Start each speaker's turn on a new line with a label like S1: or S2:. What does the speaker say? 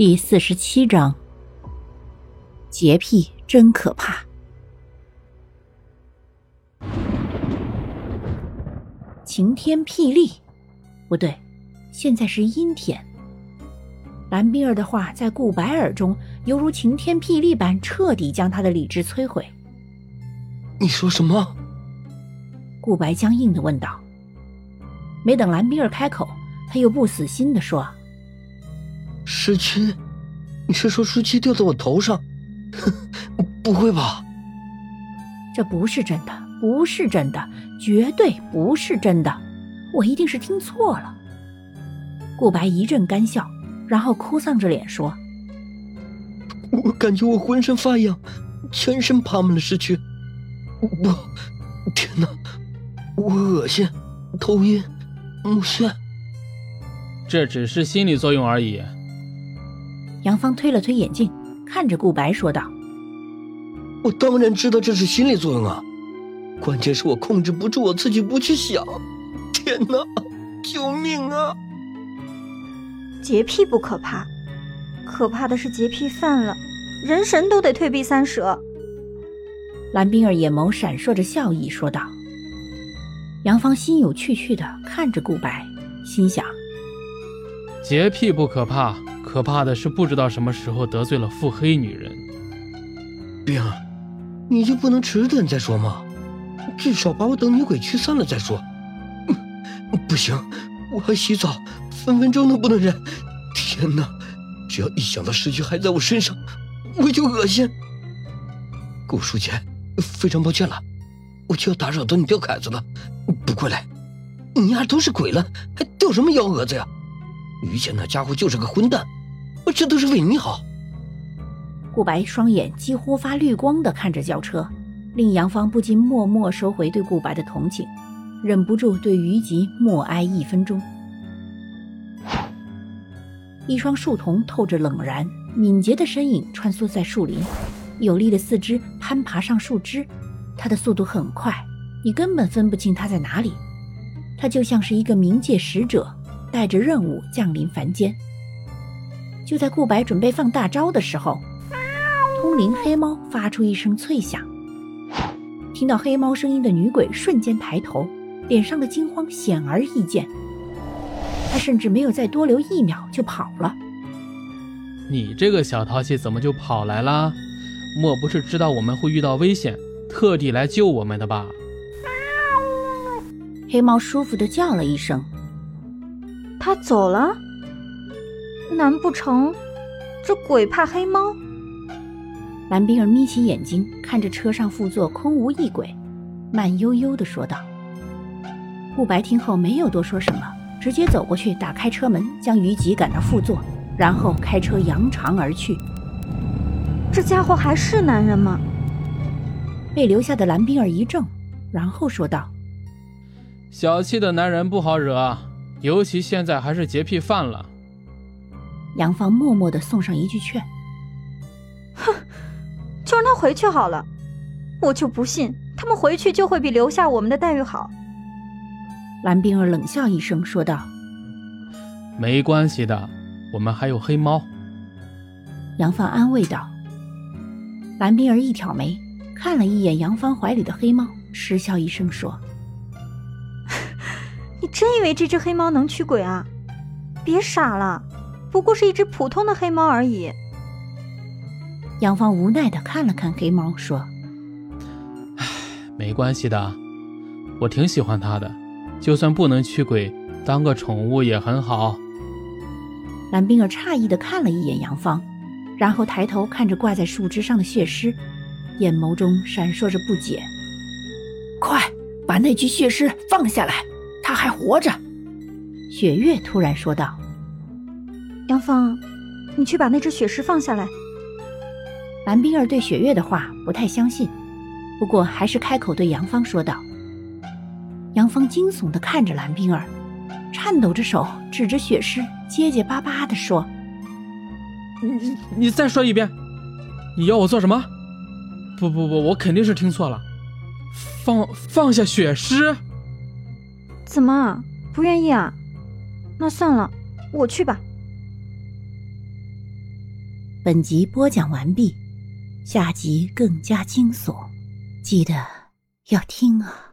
S1: 第四十七章，洁癖真可怕。晴天霹雳，不对，现在是阴天。蓝冰儿的话在顾白耳中，犹如晴天霹雳般，彻底将他的理智摧毁。
S2: 你说什么？
S1: 顾白僵硬的问道。没等蓝冰儿开口，他又不死心的说。
S2: 失亲？你是说舒淇掉在我头上？不会吧？
S1: 这不是真的，不是真的，绝对不是真的！我一定是听错了。顾白一阵干笑，然后哭丧着脸说：“
S2: 我感觉我浑身发痒，全身爬满了尸蛆。我，天哪！我恶心，头晕，目眩。
S3: 这只是心理作用而已。”
S1: 杨芳推了推眼镜，看着顾白说道：“
S2: 我当然知道这是心理作用啊，关键是我控制不住我自己不去想。天哪，救命啊！
S4: 洁癖不可怕，可怕的是洁癖犯了，人神都得退避三舍。”
S1: 蓝冰儿眼眸闪烁着笑意说道。杨芳心有趣趣的看着顾白，心想：
S3: 洁癖不可怕。可怕的是，不知道什么时候得罪了腹黑女人。
S2: 冰儿，你就不能迟钝再说吗？至少把我等女鬼驱散了再说。不行，我还洗澡，分分钟都不能忍。天哪，只要一想到尸体还在我身上，我就恶心。顾书谦，非常抱歉了，我就要打扰到你钓凯子了。不过来，你丫都是鬼了，还钓什么幺蛾子呀？于谦那家伙就是个混蛋。这都是为你好。
S1: 顾白双眼几乎发绿光的看着轿车，令杨芳不禁默默收回对顾白的同情，忍不住对于吉默哀一分钟。一双树瞳透着冷然，敏捷的身影穿梭在树林，有力的四肢攀爬上树枝，他的速度很快，你根本分不清他在哪里。他就像是一个冥界使者，带着任务降临凡间。就在顾白准备放大招的时候，通灵黑猫发出一声脆响。听到黑猫声音的女鬼瞬间抬头，脸上的惊慌显而易见。她甚至没有再多留一秒就跑了。
S3: 你这个小淘气怎么就跑来了？莫不是知道我们会遇到危险，特地来救我们的吧？
S1: 黑猫舒服的叫了一声。
S4: 它走了。难不成，这鬼怕黑猫？
S1: 蓝冰儿眯起眼睛，看着车上副座空无一鬼，慢悠悠的说道。顾白听后没有多说什么，直接走过去打开车门，将于吉赶到副座，然后开车扬长而去。
S4: 这家伙还是男人吗？
S1: 被留下的蓝冰儿一怔，然后说道：“
S3: 小气的男人不好惹，尤其现在还是洁癖犯了。”
S1: 杨芳默默的送上一句劝：“
S4: 哼，就让他回去好了。我就不信他们回去就会比留下我们的待遇好。”
S1: 蓝冰儿冷笑一声说道：“
S3: 没关系的，我们还有黑猫。”
S1: 杨芳安慰道。蓝冰儿一挑眉，看了一眼杨芳怀里的黑猫，嗤笑一声说：“
S4: 你真以为这只黑猫能驱鬼啊？别傻了。”不过是一只普通的黑猫而已。
S1: 杨芳无奈的看了看黑猫，说：“
S3: 唉，没关系的，我挺喜欢它的，就算不能驱鬼，当个宠物也很好。”
S1: 蓝冰儿诧异的看了一眼杨芳，然后抬头看着挂在树枝上的血尸，眼眸中闪烁着不解：“快把那具血尸放下来，他还活着！”雪月突然说道。
S4: 杨芳，你去把那只血狮放下来。
S1: 蓝冰儿对雪月的话不太相信，不过还是开口对杨芳说道。杨芳惊悚的看着蓝冰儿，颤抖着手指着血狮，结结巴巴的说：“
S3: 你你再说一遍，你要我做什么？不不不，我肯定是听错了。放放下血狮？
S4: 怎么不愿意啊？那算了，我去吧。”
S1: 本集播讲完毕，下集更加惊悚，记得要听啊！